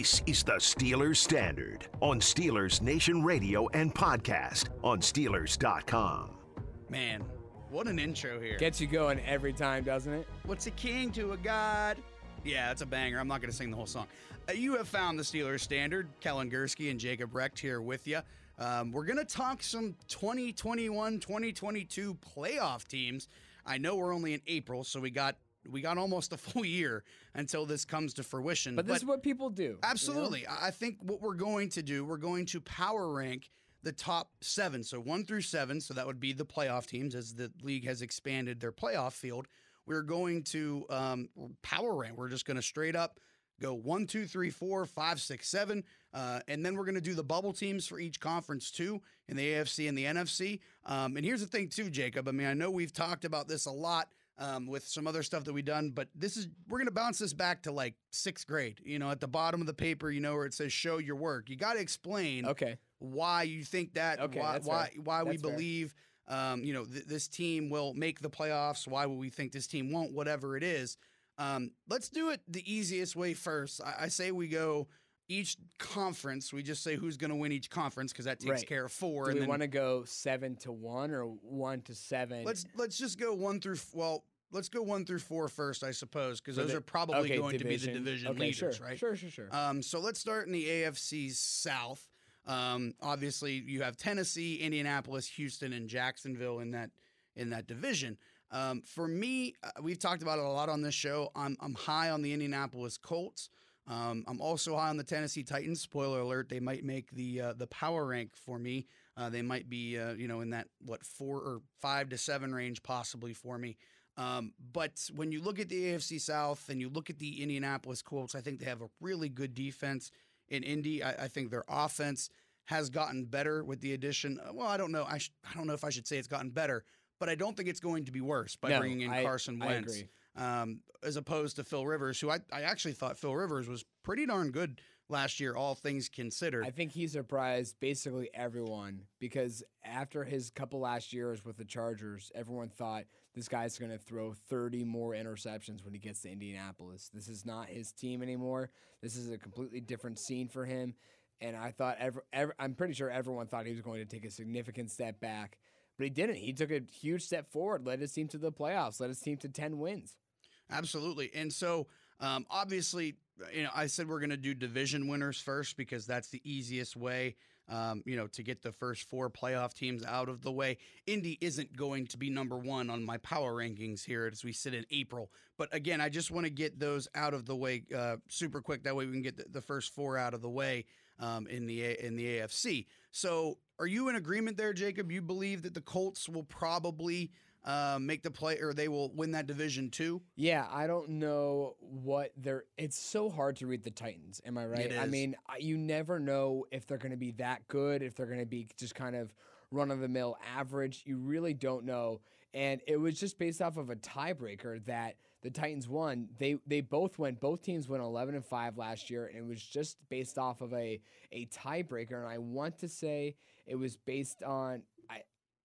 This is the Steelers Standard on Steelers Nation Radio and podcast on Steelers.com. Man, what an intro here. Gets you going every time, doesn't it? What's a king to a god? Yeah, that's a banger. I'm not going to sing the whole song. Uh, you have found the Steelers Standard. Kellen Gursky and Jacob Recht here with you. Um, we're going to talk some 2021 2022 playoff teams. I know we're only in April, so we got we got almost a full year until this comes to fruition. But this is what people do. Absolutely. You know? I think what we're going to do, we're going to power rank the top seven. So one through seven. So that would be the playoff teams as the league has expanded their playoff field. We're going to um, power rank. We're just going to straight up go one, two, three, four, five, six, seven. Uh, and then we're going to do the bubble teams for each conference too in the AFC and the NFC. Um, and here's the thing too, Jacob. I mean, I know we've talked about this a lot um, with some other stuff that we've done. But this is we're gonna bounce this back to like sixth grade. You know, at the bottom of the paper, you know, where it says "show your work." You got to explain okay why you think that. Okay, why why, why we fair. believe. Um, you know, th- this team will make the playoffs. Why would we think this team won't? Whatever it is. Um, let's do it the easiest way first. I, I say we go each conference. We just say who's going to win each conference because that takes Right. care of four. Do and we want to go seven to one or one to seven? Let's let's just go one through well, let's go one through four first, I suppose, because those the- are probably okay, going to be the division. division okay, leaders, sure, right? Sure, sure, sure. Um, so let's start in the AFC South. Um, obviously, you have Tennessee, Indianapolis, Houston, and Jacksonville in that in that division. Um, for me, uh, we've talked about it a lot on this show. I'm I'm high on the Indianapolis Colts. Um, I'm also high on the Tennessee Titans. Spoiler alert: they might make the uh, the power rank for me. Uh, they might be uh, you know in that what four or five to seven range possibly for me. Um, but when you look at the AFC South and you look at the Indianapolis Colts, I think they have a really good defense in Indy. I, I think their offense has gotten better with the addition. uh, Well, I don't know. I, sh- I don't know if I should say it's gotten better, but I don't think it's going to be worse by No, bringing in I- Carson I Wentz agree. Um, as opposed to Phil Rivers, who I, I actually thought Phil Rivers was pretty darn good last year, all things considered. I think he surprised basically everyone because after his couple last years with the Chargers, everyone thought this guy's going to throw 30 more interceptions when he gets to Indianapolis. This is not his team anymore. This is a completely different scene for him. And I thought, every, ever, I'm pretty sure everyone thought he was going to take a significant step back, but he didn't. He took a huge step forward, led his team to the playoffs, led his team to 10 wins. Absolutely. And so, um, obviously, you know, I said we're going to do division winners first because that's the easiest way, um, you know, to get the first four playoff teams out of the way. Indy isn't going to be number one on my power rankings here as we sit in April. But again, I just want to get those out of the way uh, super quick. That way we can get the, the first four out of the way um, in the A- in the AFC. So, are you in agreement there, Jacob? You believe that the Colts will probably uh, make the play, or they will win that division too? Yeah, I don't know what they're. It's so hard to read the Titans. Am I right? I mean, you never know if they're going to be that good, if they're going to be just kind of run of the mill average. You really don't know. And it was just based off of a tiebreaker that the Titans won. They they both went. Both teams went eleven and five last year, and it was just based off of a a tiebreaker. And I want to say it was based on. I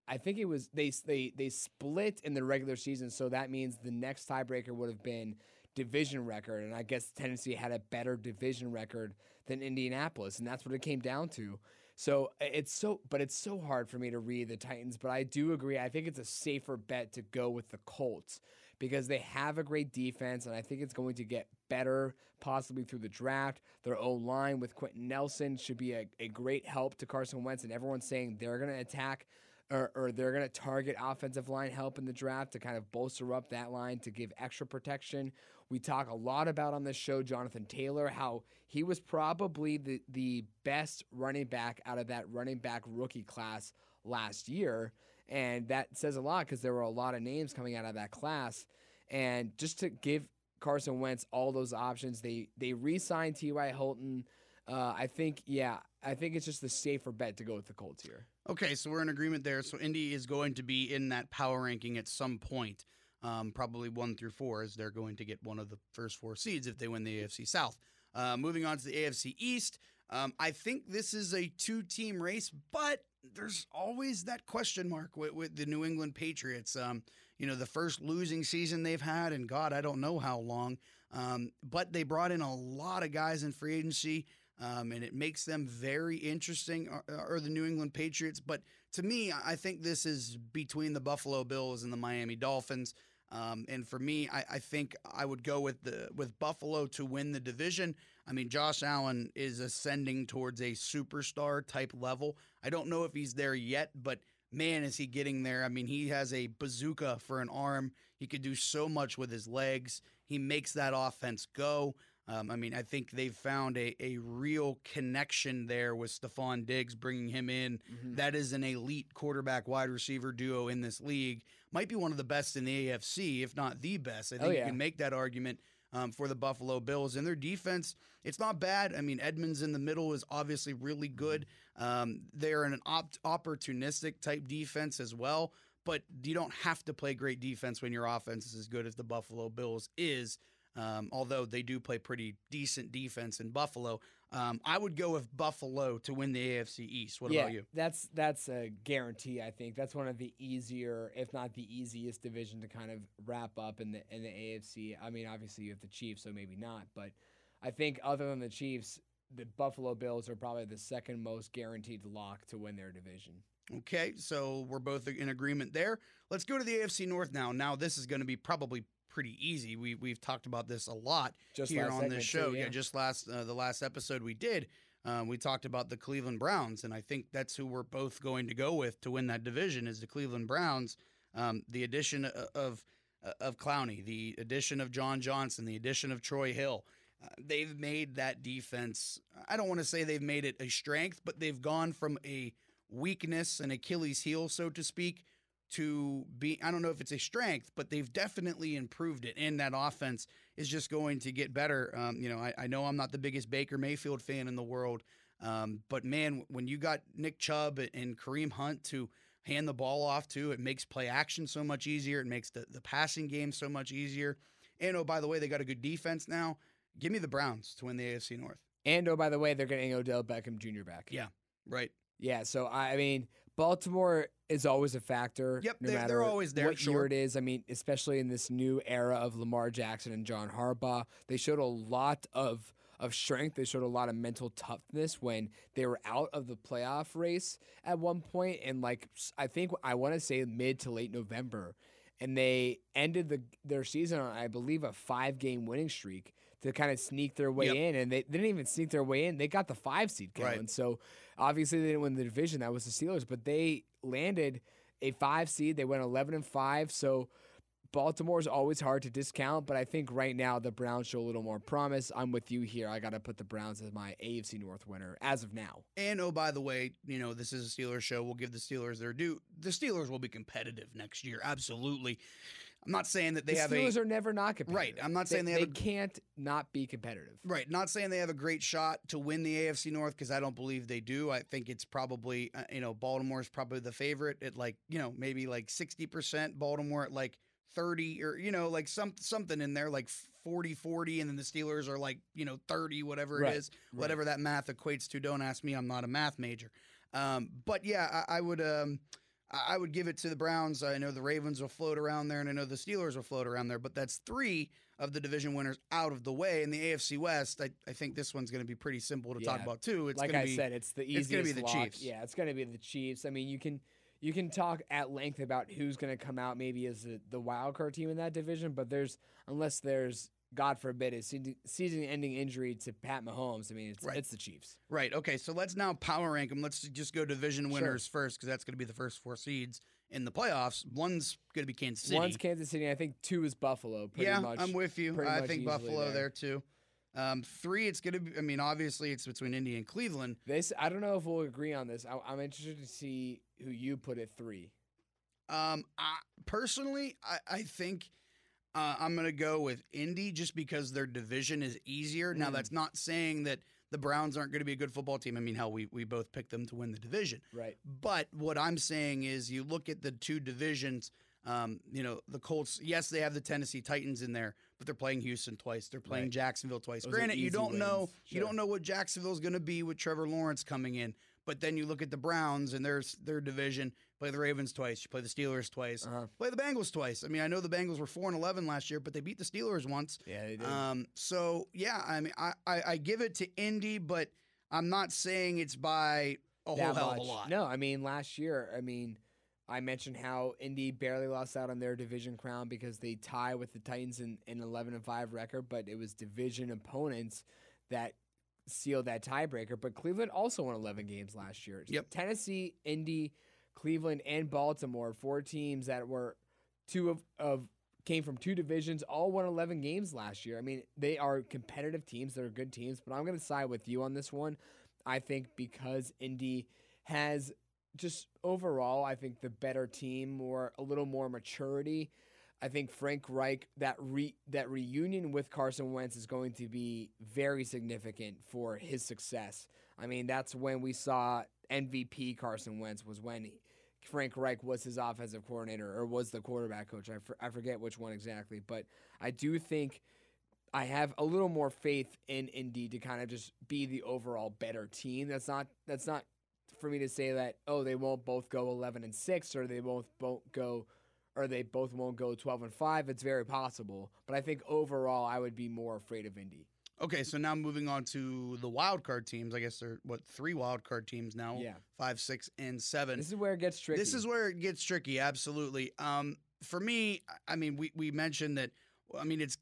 I think it was they they they split in the regular season, so that means the next tiebreaker would have been division record, and I guess Tennessee had a better division record than Indianapolis, and that's what it came down to. So it's so, but it's so hard for me to read the Titans. But I do agree. I think it's a safer bet to go with the Colts because they have a great defense, and I think it's going to get better possibly through the draft. Their O line with Quenton Nelson should be a, a great help to Carson Wentz, and everyone's saying they're going to attack or, or they're going to target offensive line help in the draft to kind of bolster up that line to give extra protection. We talk a lot about on this show Jonathan Taylor, how he was probably the, the best running back out of that running back rookie class last year. And that says a lot because there were a lot of names coming out of that class. And just to give Carson Wentz all those options, they they re-signed T.Y. Hilton. Uh, I think, yeah, I think it's just the safer bet to go with the Colts here. Okay, so we're in agreement there. So Indy is going to be in that power ranking at some point, um, probably one through four, as they're going to get one of the first four seeds if they win the AFC South. Uh, moving on to the AFC East, um, I think this is a two-team race, but there's always that question mark with, with the New England Patriots. Um, you know, the first losing season they've had, and God, I don't know how long. Um, but they brought in a lot of guys in free agency, um, and it makes them very interesting, or, or the New England Patriots. But to me, I think this is between the Buffalo Bills and the Miami Dolphins. Um, and for me, I, I, think I would go with the with Buffalo to win the division. I mean, Josh Allen is ascending towards a superstar type level. I don't know if he's there yet, but man, is he getting there. I mean, he has a bazooka for an arm. He could do so much with his legs. He makes that offense go. Um, I mean, I think they've found a, a real connection there with Stefon Diggs, bringing him in. Mm-hmm. That is an elite quarterback wide receiver duo in this league. Might be one of the best in the AFC, if not the best. I think oh, yeah. you can make that argument um, for the Buffalo Bills. And their defense, it's not bad. I mean, Edmunds in the middle is obviously really good. Um, they're in an op- opportunistic type defense as well. But you don't have to play great defense when your offense is as good as the Buffalo Bills is. Um, although they do play pretty decent defense in Buffalo. Um, I would go with Buffalo to win the AFC East. What yeah, about you? That's that's a guarantee. I think that's one of the easier, if not the easiest, division to kind of wrap up in the in the AFC. I mean, obviously you have the Chiefs, so maybe not, but I think other than the Chiefs, the Buffalo Bills are probably the second most guaranteed lock to win their division. Okay, so we're both in agreement there. Let's go to the AFC North now. Now this is going to be probably pretty easy. We we've talked about this a lot just here on this show. Too, yeah. yeah. just last uh, the last episode we did, um, we talked about the Cleveland Browns, and I think that's who we're both going to go with to win that division is the Cleveland Browns. Um, the addition of uh, of Clowney, the addition of John Johnson, the addition of Troy Hill. Uh, they've made that defense. I don't want to say they've made it a strength, but they've gone from a weakness, an Achilles heel, so to speak, to be I don't know if it's a strength, but they've definitely improved it. And that offense is just going to get better. Um, you know, I, I, know I'm not the biggest Baker Mayfield fan in the world, um, but man, when you got Nick Chubb and Kareem Hunt to hand the ball off to, it makes play action so much easier. It makes the, the passing game so much easier. And oh, by the way, they got a good defense now. Give me the Browns to win the AFC North. And oh, by the way, they're getting Odell Beckham Jr. back. Yeah, right. Yeah, so I mean, Baltimore is always a factor. Yep, no they, matter they're always there. What sure. year it is, I mean, especially in this new era of Lamar Jackson and John Harbaugh, they showed a lot of of strength. They showed a lot of mental toughness when they were out of the playoff race at one point, and like I think I want to say mid to late November, and they ended the their season on I believe a five game winning streak to kind of sneak their way yep. in, and they, they, didn't even sneak their way in. They got the five seed going. Right. So obviously they didn't win the division. That was the Steelers, but they landed a five seed. They went eleven and five. So Baltimore is always hard to discount, but I think right now the Browns show a little more promise. I'm with you here. I got to put the Browns as my AFC North winner as of now. And oh, by the way, you know this is a Steelers show. We'll give the Steelers their due. The Steelers will be competitive next year, absolutely. I'm not saying that they the have Steelers a, are never not competitive. Right. I'm not saying they, they, they can't not be competitive. Right. Not saying they have a great shot to win the AFC North because I don't believe they do. I think it's probably uh, you know Baltimore is probably the favorite at like you know maybe like 60 percent. Baltimore at like 30 or you know like some something in there like 40 40 and then the Steelers are like you know 30 whatever right. it is whatever that math equates to. Don't ask me. I'm not a math major. Um, but yeah, I, I would. Um, I would give it to the Browns. I know the Ravens will float around there, and I know the Steelers will float around there, but that's three of the division winners out of the way. In the AFC West, I, I think this one's going to be pretty simple to yeah. talk about too. It's like I be, said, it's the easiest. It's going to be the lock. Chiefs. Yeah, it's going to be the Chiefs. I mean, you can you can talk at length about who's going to come out maybe as the, the wild card team in that division, but there's unless there's God forbid, a season-ending injury to Pat Mahomes. I mean, it's right. it's the Chiefs. Right. Okay. So let's now power rank them. Let's just go division winners sure. first because that's going to be the first four seeds in the playoffs. One's going to be Kansas City. One's Kansas City. I think two is Buffalo. yeah, much, I'm with you. I think Buffalo there. there too. Um, three, it's going to be. I mean, obviously, it's between Indy and Cleveland. This, I don't know if we'll agree on this. I, am interested to see who you put at three. Um, I, personally, I, I think uh, I'm going to go with Indy just because their division is easier. Mm. Now, that's not saying that the Browns aren't going to be a good football team. I mean, hell, we, we both picked them to win the division. Right. But what I'm saying is you look at the two divisions, um, you know, the Colts, yes, they have the Tennessee Titans in there, but they're playing Houston twice. They're playing right. Jacksonville twice. Those Granted, you don't wins. know sure. you don't know what Jacksonville's going to be with Trevor Lawrence coming in, But then you look at the Browns and their their division. Play the Ravens twice. You play the Steelers twice. Uh-huh. Play the Bengals twice. I mean, I know the Bengals were four and eleven last year, but they beat the Steelers once. Yeah, they did. Um, so yeah, I mean, I, I, I give it to Indy, but I'm not saying it's by a whole that hell much. of a lot. No, I mean last year, I mean, I mentioned how Indy barely lost out on their division crown because they tie with the Titans in an 11 and 5 record, but it was division opponents that sealed that tiebreaker. But Cleveland also won 11 games last year. Yep. Tennessee, Indy, Cleveland, and Baltimore, four teams that were two of, of came from two divisions, all won 11 games last year. I mean, they are competitive teams. They're good teams, but I'm going to side with you on this one. I think because Indy has just overall, I think the better team or a little more maturity. I think Frank Reich that re, that reunion with Carson Wentz is going to be very significant for his success. I mean, that's when we saw MVP Carson Wentz was when he, Frank Reich was his offensive coordinator or was the quarterback coach. I, for, I forget which one exactly, but I do think I have a little more faith in Indy to kind of just be the overall better team. That's not that's not for me to say that oh they won't both go 11 and 6 or they both won't go or they both won't go 12 and 5. It's very possible, but I think overall I would be more afraid of Indy. Okay, so now moving on to the wild card teams. I guess they're what three wild card teams now? Yeah. five, six, and seven. This is where it gets tricky. This is where it gets tricky. Absolutely. Um, for me, I mean, we we mentioned that. I mean, it's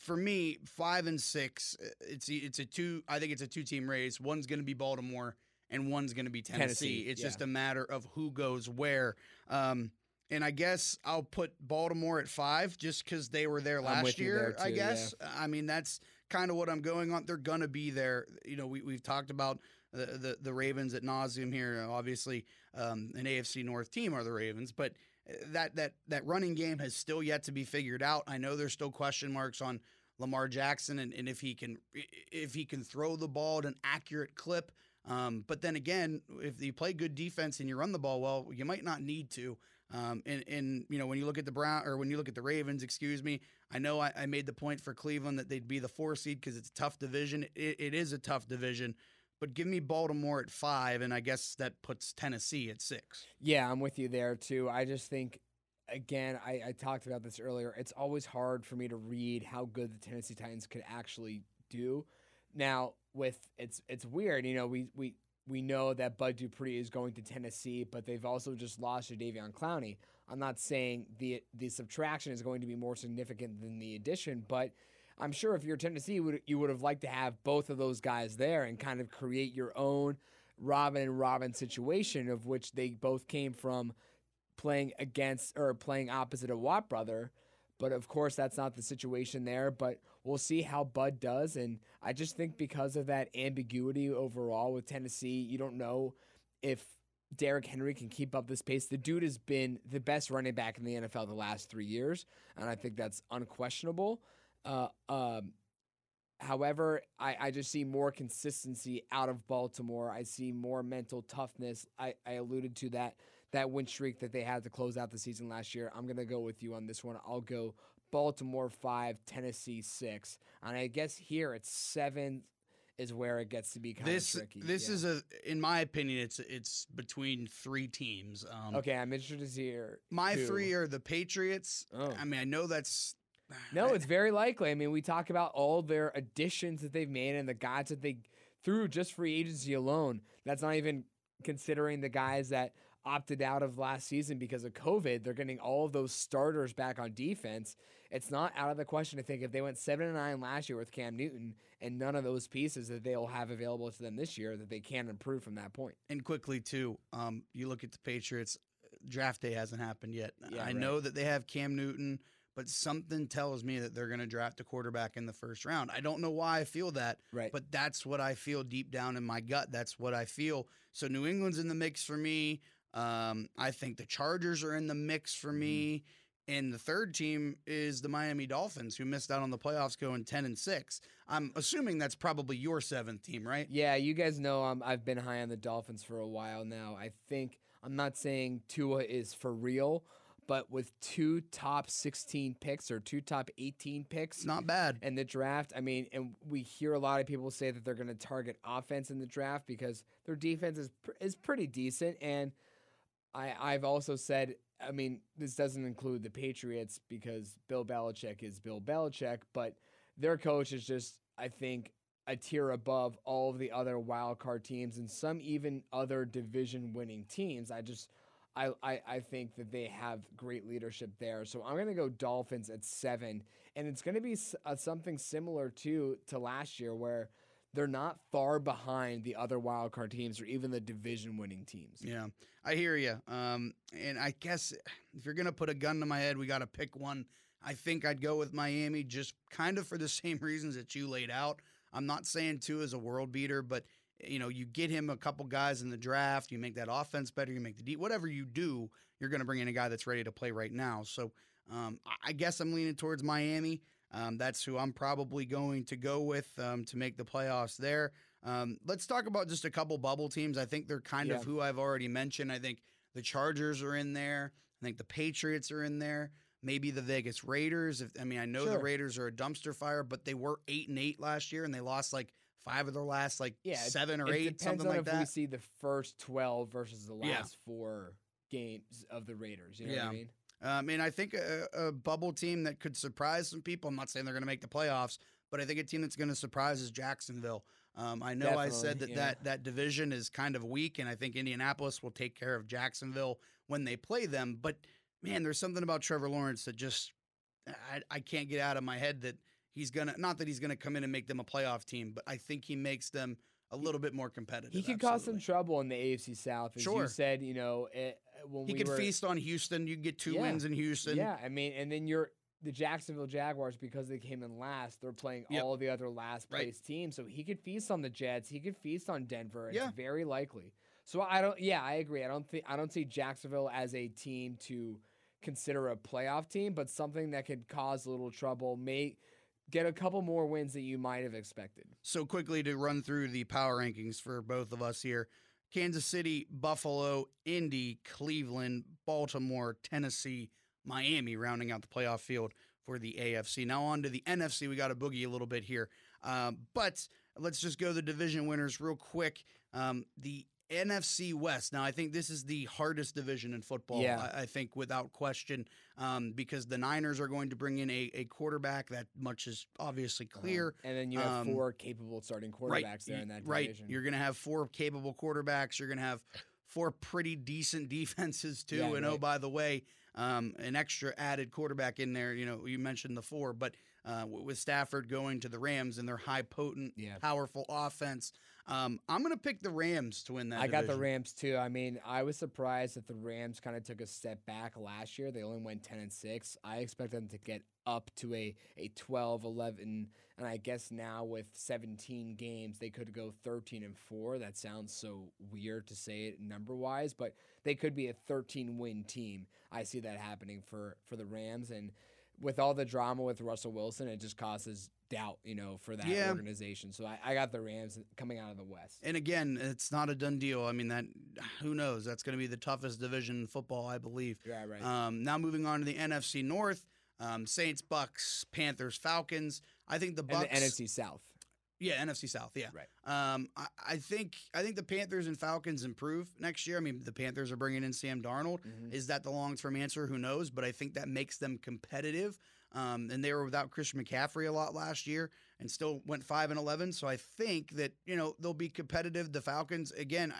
for me five and six. uh, It's it's a two. I think it's a two team race. One's going to be Baltimore, and one's going to be Tennessee. Tennessee, it's yeah. just a matter of who goes where. Um, and I guess I'll put Baltimore at five just because they were there last year. there I too, guess. I mean, that's kind of what I'm going on. They're gonna be there. You know, we we've talked about the the, the Ravens at nauseum here. Obviously, um, an AFC North team are the Ravens, but uh, that that that running game has still yet to be figured out. I know there's still question marks on Lamar Jackson and, and if he can if he can throw the ball at an accurate clip. Um, but then again, if you play good defense and you run the ball well, you might not need to. Um, and, and you know when you look at the Brown or when you look at the Ravens, excuse me, I know I, I made the point for Cleveland that they'd be the four seed because it's a tough division. It, it is a tough division, but give me Baltimore at five, and I guess that puts Tennessee at six. Yeah, I'm with you there too. I just think, again, I, I talked about this earlier. It's always hard for me to read how good the Tennessee Titans could actually do. Now, with it's it's weird, you know, we we we know that Bud Dupree is going to Tennessee, but they've also just lost Jadeveon Clowney. I'm not saying the the subtraction is going to be more significant than the addition, but I'm sure if you're Tennessee, you would, you would have liked to have both of those guys there and kind of create your own Robin and Robin situation, of which they both came from playing against or playing opposite a Watt brother. But of course, that's not the situation there. But we'll see how Bud does. And I just think because of that ambiguity overall with Tennessee, you don't know if Derrick Henry can keep up this pace. The dude has been the best running back in the NFL the last three years, and I think that's unquestionable. Uh, um, however, I, I just see more consistency out of Baltimore. I see more mental toughness. I, I alluded to that that win streak that they had to close out the season last year. I'm gonna go with you on this one. I'll go Baltimore five, Tennessee six, and I guess here it's seven is where it gets to be kind This of tricky. this Yeah. is a, in my opinion, it's it's between three teams. Um, okay. I'm interested to hear my who. three are the Patriots. Oh. I mean, I know that's No, it's very likely. I mean, we talk about all their additions that they've made and the guys that they threw just free agency alone. That's not even considering the guys that opted out of last season because of COVID. They're getting all of those starters back on defense. It's not out of the question to think if they went seven and nine last year with Cam Newton and none of those pieces that they'll have available to them this year that they can improve from that point. and quickly too. Um, you look at the Patriots. Draft day hasn't happened yet. Yeah, I right. know that they have Cam Newton, but something tells me that they're going to draft a quarterback in the first round. I don't know why I feel that, Right. but that's what I feel deep down in my gut. That's what I feel. So New England's in the mix for me. Um, I think the Chargers are in the mix for me. And the third team is the Miami Dolphins, who missed out on the playoffs going 10 and 6. I'm assuming that's probably your seventh team, right? Yeah, you guys know um, I've been high on the Dolphins for a while now. I think I'm not saying Tua is for real, but with two top 16 picks or two top 18 picks not bad. in the draft. I mean, and we hear a lot of people say that they're going to target offense in the draft because their defense is pr- is pretty decent. And I I've also said, I mean, this doesn't include the Patriots because Bill Belichick is Bill Belichick, but their coach is just I think a tier above all of the other wild card teams and some even other division winning teams. I just I, I, I think that they have great leadership there. So I'm going to go Dolphins at seven. And it's going to be uh, something similar to, to last year where they're not far behind the other wild card teams or even the division winning teams. Yeah, I hear you. Um, and I guess if you're gonna put a gun to my head, we got to pick one. I think I'd go with Miami, just kind of for the same reasons that you laid out. I'm not saying Tua is a world beater, but you know, you get him a couple guys in the draft, you make that offense better, you make the deep, whatever you do, you're gonna bring in a guy that's ready to play right now. So um, I guess I'm leaning towards Miami. Um, that's who I'm probably going to go with um, to make the playoffs there. Um, let's talk about just a couple bubble teams. I think they're kind Yeah. of who I've already mentioned. I think the Chargers are in there. I think the Patriots are in there. Maybe the Vegas Raiders. If I mean, I know the Raiders are a dumpster fire, but they were eight and eight last year, and they lost like five of their last like Yeah, it- seven or it eight, depends something on like if we see the first 12 versus the Yeah. last four games of the Raiders. You know what Yeah. I mean? Um, and I think a, a bubble team that could surprise some people. I'm not saying they're going to make the playoffs, but I think a team that's going to surprise is Jacksonville. Um, I know I said that, yeah. that that division is kind of weak, and I think Indianapolis will take care of Jacksonville when they play them. But man, there's something about Trevor Lawrence that just I, I can't get out of my head that he's gonna not that he's gonna come in and make them a playoff team, but I think he makes them a little bit more competitive. He could cause some trouble in the AFC South. As Sure. you said, you know, it, when He we could were, feast on Houston. You get two Yeah. wins in Houston. Yeah, I mean, and then you're the Jacksonville Jaguars because they came in last. They're playing Yep. all the other last Right. place teams, so he could feast on the Jets. He could feast on Denver. It's Yeah. very likely. So I don't. Yeah, I agree. I don't think I don't see Jacksonville as a team to consider a playoff team, but something that could cause a little trouble. May get a couple more wins that you might have expected. So quickly to run through the power rankings for both of us here. Kansas City, Buffalo, Indy, Cleveland, Baltimore, Tennessee, Miami rounding out the playoff field for the AFC. Now on to the NFC. We got to boogie a little bit here. Um, but let's just go the division winners real quick. Um, the NFC West. Now, I think this is the hardest division in football. Yeah. I, I think without question, um, because the Niners are going to bring in a, a quarterback. That much is obviously clear. Um, and then you have Um, four capable starting quarterbacks there in that right. division. You're going to have four capable quarterbacks. You're going to have four pretty decent defenses too. Yeah, and oh, by the way, um, an extra added quarterback in there. You know, you mentioned the four, but uh, with Stafford going to the Rams and their high potent, Yeah. powerful offense, um, I'm going to pick the Rams to win that. I got the. Rams too. I mean, I was surprised that the Rams kind of took a step back last year. They only went 10 and 6. I expect them to get up to a, a 12, 11, and I guess now with 17 games, they could go 13 and 4. That sounds so weird to say it number wise, but they could be a 13 win team. I see that happening for, for the Rams. And with all the drama with Russell Wilson, it just causes doubt, you know, for that Yeah. organization. So I, I got the Rams coming out of the West. And again, it's not a done deal. I mean, that who knows? That's going to be the toughest division in football, I believe. Yeah, right. Um, now moving on to the NFC North, um, Saints, Bucks, Panthers, Falcons. I think the Bucks. and the NFC South. Yeah, NFC South. Yeah. Right. Um, I, I think I think the Panthers and Falcons improve next year. I mean, the Panthers are bringing in Sam Darnold. Mhm. Is that the long term answer? Who knows? But I think that makes them competitive. Um, and they were without Christian McCaffrey a lot last year, and still went five and eleven. So I think that you know they'll be competitive. The Falcons again.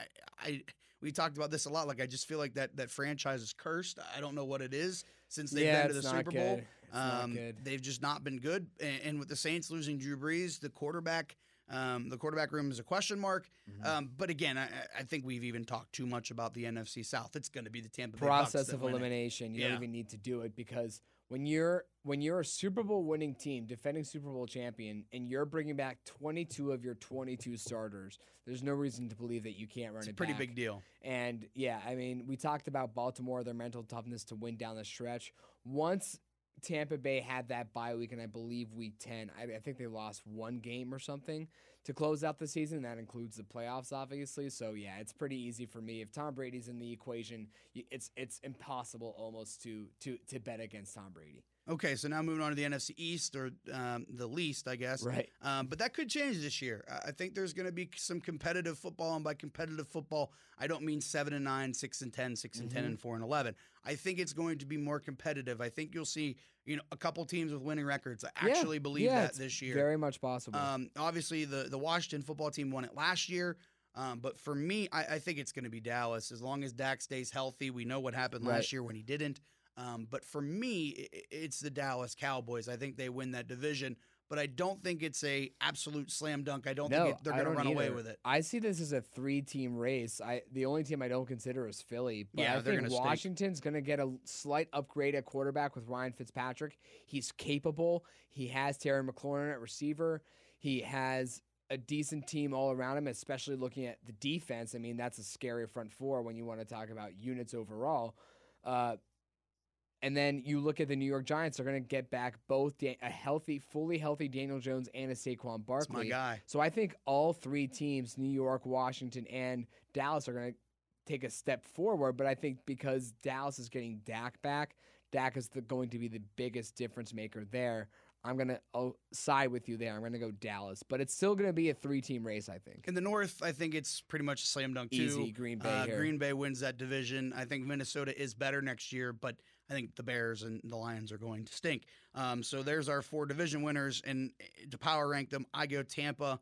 I, I we talked about this a lot. Like I just feel like that that franchise is cursed. I don't know what it is since they've yeah, been to the Super Bowl. Um. They've just not been good. And, and with the Saints losing Drew Brees, the quarterback, um, the quarterback room is a question mark. Mhm. Um, but again, I, I think we've even talked too much about the NFC South. It's going to be the Tampa Bay Process of elimination. You Yeah. don't even need to do it because when you're when you're a Super Bowl winning team, defending Super Bowl champion, and you're bringing back 22 of your 22 starters, there's no reason to believe that you can't run It's a it pretty back. big deal. And yeah, I mean, we talked about Baltimore, their mental toughness to win down the stretch. Once Tampa Bay had that bye week, and I believe week 10, I, I think they lost one game or something. To close out the season. That includes the playoffs, obviously. So yeah, it's pretty easy for me. If Tom Brady's in the equation, it's it's impossible almost to to to bet against Tom Brady. Okay, so now moving on to the NFC East or um, the least, I guess. Right. Um, but that could change this year. I- think there's going to be some competitive football, and by competitive football, I don't mean seven and nine, six and 10, 6 and ten, Mhm. and four and eleven. I think it's going to be more competitive. I think you'll see, you know, a couple teams with winning records. I Yeah, actually believe yeah, that this year. Very much possible. Um, obviously, the the Washington football team won it last year. Um, but for me, I, I think it's going to be Dallas as long as Dak stays healthy. We know what happened Right. last year when he didn't. Um, but for me, it's the Dallas Cowboys. I think they win that division, but I don't think it's a absolute slam dunk. I don't no, think it, they're going to run away with it. I see this as a three-team race. I the only team I don't consider is Philly, but Yeah, I think gonna. Washington's going to get a slight upgrade at quarterback with Ryan Fitzpatrick. He's capable. He has Terry McLaurin at receiver. He has a decent team all around him, especially looking at the defense. I mean, that's a scary front four when you want to talk about units overall. Uh, and then you look at the New York Giants; they're going to get back both da- a healthy, fully healthy Daniel Jones and a Saquon That's my guy. So I think all three teams, New York, Washington, and Dallas, are going to take a step forward. But I think because Dallas is getting Dak back, Dak is the, going to be the biggest difference maker there. I'm going to side with you there. I'm going to go Dallas. But it's still going to be a three team race, I think. In the North, I think it's pretty much a slam dunk too. Easy Green Bay Uh. Green Bay wins that division. I think Minnesota is better next year, but I think the Bears and the Lions are going to stink. Um, so there's our four division winners, and to power rank them, I go Tampa,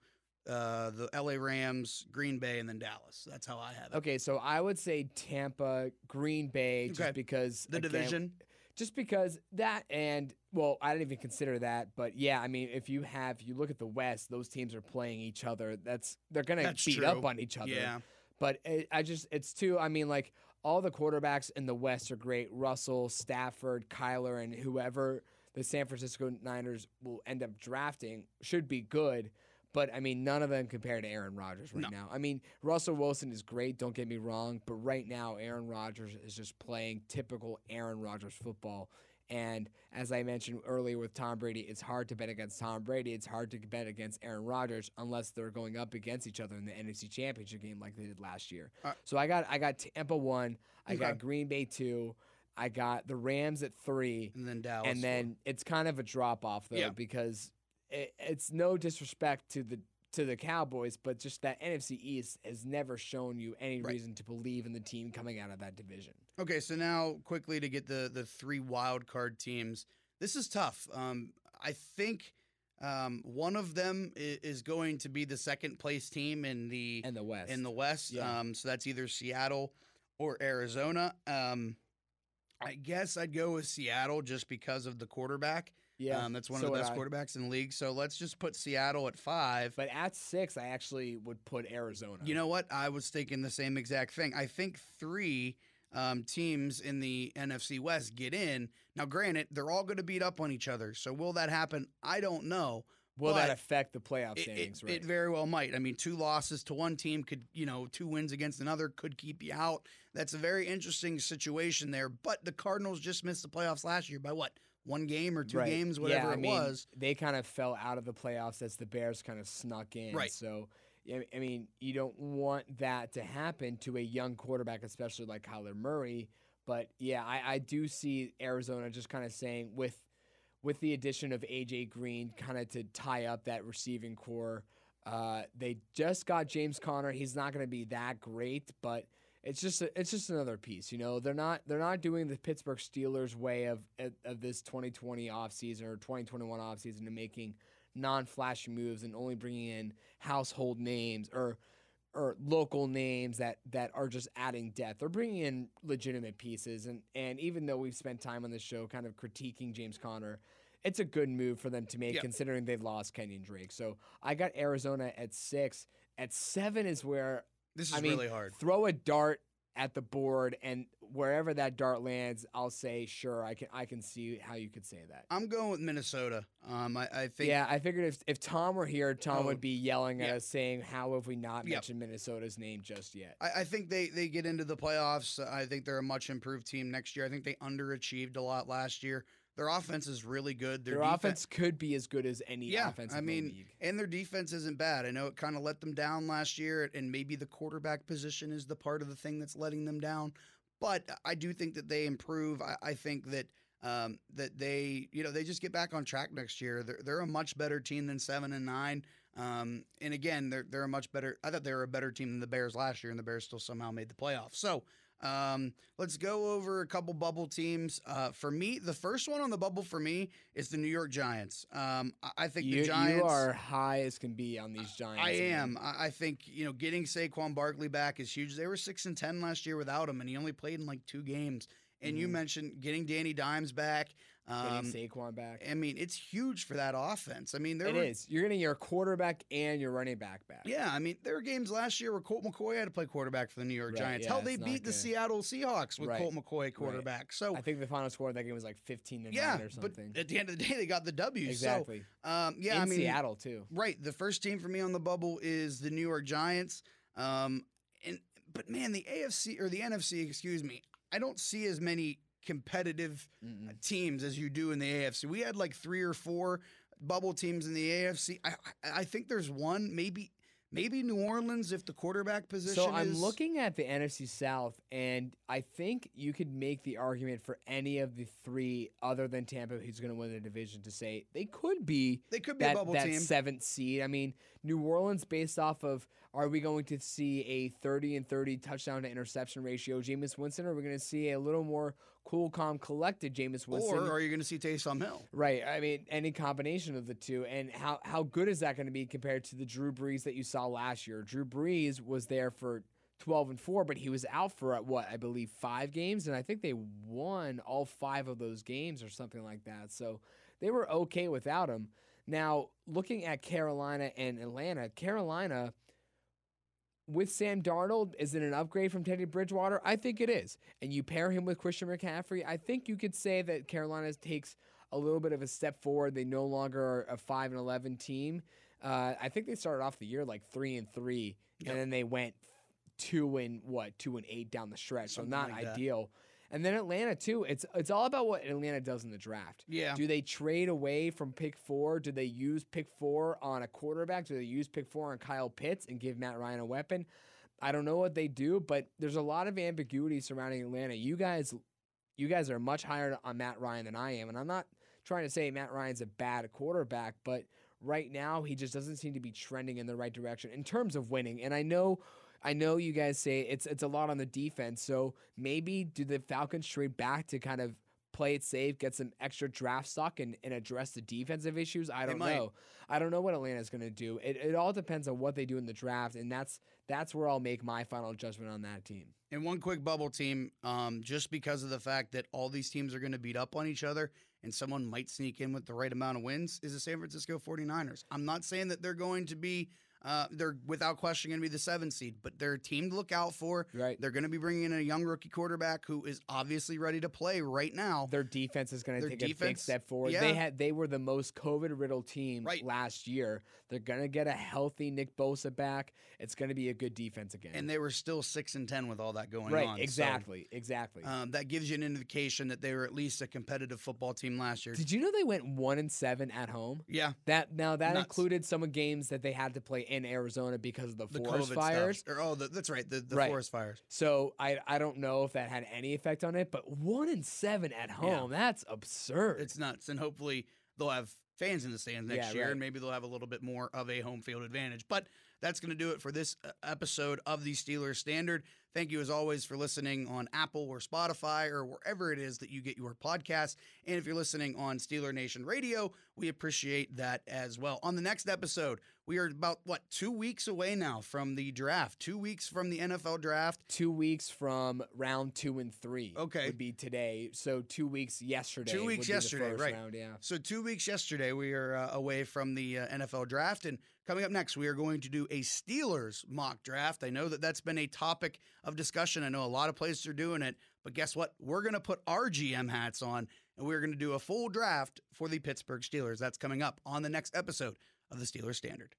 uh, the LA Rams, Green Bay, and then Dallas. That's how I have it. Okay, so I would say Tampa, Green Bay, just Okay. because The again, division. just because that and well i didn't even consider that but yeah i mean if you have if you look at the west those teams are playing each other that's they're gonna That's beat up on each other Yeah. but it, i just it's too i mean like all the quarterbacks in the west are great. Russell stafford kyler and whoever the san francisco niners will end up drafting should be good but I mean, none of them compare to Aaron Rodgers right No. now. I mean, Russell Wilson is great, don't get me wrong, but right now, Aaron Rodgers is just playing typical Aaron Rodgers football. And as I mentioned earlier with Tom Brady, it's hard to bet against Tom Brady. It's hard to bet against Aaron Rodgers unless they're going up against each other in the NFC Championship game like they did last year. Uh, so I got I got Tampa one, I Okay. got Green Bay two, I got the Rams at three, And then Dallas. and then it's kind of a drop off though Yeah. because it, it's no disrespect to the to the Cowboys, but just that NFC East has never shown you any Right. reason to believe in the team coming out of that division. Okay, so now quickly to get the the three wild card teams. This is tough. Um, I think um, one of them is, going to be the second place team in the And the West. in the West. Yeah. Um, so that's either Seattle or Arizona. Um, I guess I'd go with Seattle just because of the quarterback. Yeah, Um, that's one so of the best quarterbacks in the league. So let's just put Seattle at five. But at six, I actually would put Arizona. You know what? I was thinking the same exact thing. I think three um, teams in the NFC West get in. Now, granted, they're all going to beat up on each other. So will that happen? I don't know. will that affect the playoff It, it, standings? right. it very well might. I mean, two losses to one team could, you know, two wins against another could keep you out. That's a very interesting situation there. But the Cardinals just missed the playoffs last year by what? One game or two Right. games, whatever yeah, it mean, was. They kind of fell out of the playoffs as the Bears kind of snuck in. Right. So, I I mean, you don't want that to happen to a young quarterback, especially like Kyler Murray. But yeah, I, I do see Arizona just kind of saying with with the addition of AJ Green, kind of to tie up that receiving corps. Uh, they just got James Conner. He's not going to be that great, but it's just a, it's just another piece. You know, they're not they're not doing the Pittsburgh Steelers way of of- this 2020 offseason or 2021 offseason and making non-flashy moves and only bringing in household names or or local names that that are just adding depth. They're bringing in legitimate pieces, and and even though we've spent time on the show kind of critiquing James Conner, it's a good move for them to make Yeah. considering they've lost Kenyon Drake. So I got Arizona at six. At seven is where This is I mean, really hard. throw a dart at the board, and wherever that dart lands, I'll say sure. I can I can see how you could say that. I'm going with Minnesota. Um, I, I think Yeah, I figured if if Tom were here, Tom Oh, would be yelling at yeah. us saying, "How have we not Yep. mentioned Minnesota's name just yet?" I, I think they they get into the playoffs. I think they're a much improved team next year. I think they underachieved a lot last year. Their offense is really good. Their, defen- offense could be as good as any yeah, offense. I in the mean, and their defense isn't bad. I know it kind of let them down last year, and maybe the quarterback position is the part of the thing that's letting them down. But I do think that they improve. I, I think that um, that they, you know, they just get back on track next year. They're they're a much better team than seven and nine. Um, and again, they're they're a much better. I thought they were a better team than the Bears last year, and the Bears still somehow made the playoffs. So. Um, let's go over a couple bubble teams. Uh, for me, the first one on the bubble for me is the New York Giants. Um, I, think you, the Giants you are high as can be on these Giants. I am. I I think you know getting Saquon Barkley back is huge. They were six and ten last year without him, and he only played in like two games. And you Mhm. mentioned getting Danny Dimes back. Um, Getting Saquon back. I mean, it's huge for that offense. I mean, there It were, is. You're getting your quarterback and your running back back. Yeah, I mean, there were games last year where Colt McCoy had to play quarterback for the New York Right, Giants. yeah, Hell, they beat the. Seattle Seahawks with Right, Colt McCoy quarterback. So I think the final score of that game was like 15 to yeah, 9 or but something. at the end of the day, they got the W. exactly. So um, yeah, In I mean, Seattle too. Right. The first team for me on the bubble is the New York Giants. Um, and but man, the AFC or the NFC, excuse me, I don't see as many competitive uh, Mm-mm. teams as you do in the AFC. We had like three or four bubble teams in the AFC. I I, think there's one, maybe maybe New Orleans if the quarterback position. So I'm is, looking at the NFC South, and I think you could make the argument for any of the three, other than Tampa, who's going to win the division, to say they could be They could be a that, bubble that team. seventh seed. I mean, New Orleans, based off of, are we going to see a 30 and 30 touchdown to interception ratio, Jameis Winston, or are we going to see a little more cool, calm, collected Jameis Winston? Or are you going to see Taysom Hill? Right. I mean, any combination of the two. And how, how good is that going to be compared to the Drew Brees that you saw last year? Drew Brees was there for 12 and 4, but he was out for uh, what, I believe, five games. And I think they won all five of those games or something like that. So they were okay without him. Now, looking at Carolina and Atlanta, Carolina with Sam Darnold, is it an upgrade from Teddy Bridgewater? I think it is. And you pair him with Christian McCaffrey, I think you could say that Carolina takes a little bit of a step forward. They no longer are a five and eleven team. Uh, I think they started off the year like three and three, Yep. and then they went two and what two and eight down the stretch. Something so not like that. And then Atlanta too. It's it's all about what Atlanta does in the draft. Yeah. Do they trade away from pick four? Do they use pick four on a quarterback? Do they use pick four on Kyle Pitts and give Matt Ryan a weapon? I don't know what they do, but there's a lot of ambiguity surrounding Atlanta. You guys, you guys are much higher on Matt Ryan than I am, and I'm not trying to say Matt Ryan's a bad quarterback, but right now he just doesn't seem to be trending in the right direction in terms of winning. And I know. I know you guys say it's it's a lot on the defense, so maybe do the Falcons trade back to kind of play it safe, get some extra draft stock, and, and address the defensive issues? I don't know. I don't know what Atlanta's going to do. It, it all depends on what they do in the draft, and that's that's where I'll make my final judgment on that team. And one quick bubble team, um, just because of the fact that all these teams are going to beat up on each other and someone might sneak in with the right amount of wins, is the San Francisco 49ers. I'm not saying that they're going to be, uh, they're without question going to be the seven seed, but they're a team to look out for. Right. They're going to be bringing in a young rookie quarterback who is obviously ready to play right now. Their defense is going to take a big step forward. yeah. They had they were the most COVID riddled team Right. last year. They're going to get a healthy Nick Bosa back. It's going to be a good defense again. and they were still six and ten with all that going right, on. So, exactly, exactly. um, that gives you an indication that they were at least a competitive football team last year. Did you know they went one and seven at home? yeah, That now that Nuts. included some of games that they had to play in Arizona because of the, the forest COVID fires. stuff. Or, oh, the, that's right, the, the Right. forest fires. So I I don't know if that had any effect on it, but one in seven at home, that's absurd. It's nuts, and hopefully they'll have fans in the stands next Yeah, year, right. and maybe they'll have a little bit more of a home field advantage. But that's going to do it for this uh, episode of the Steelers Standard. Thank you, as always, for listening on Apple or Spotify or wherever it is that you get your podcast. And if you're listening on Steeler Nation Radio, we appreciate that as well. On the next episode, we are about what two weeks away now from the draft. Two weeks from the NFL draft. two weeks from round two and three. Okay. would be today. So two weeks yesterday. Two would weeks yesterday, first right. Round, yeah. So two weeks yesterday, we are uh, away from the uh, NFL draft, and coming up next, we are going to do a Steelers mock draft. I know that that's been a topic of discussion. I know a lot of places are doing it, but guess what? We're going to put our GM hats on, and we're going to do a full draft for the Pittsburgh Steelers. That's coming up on the next episode of the Steelers Standard.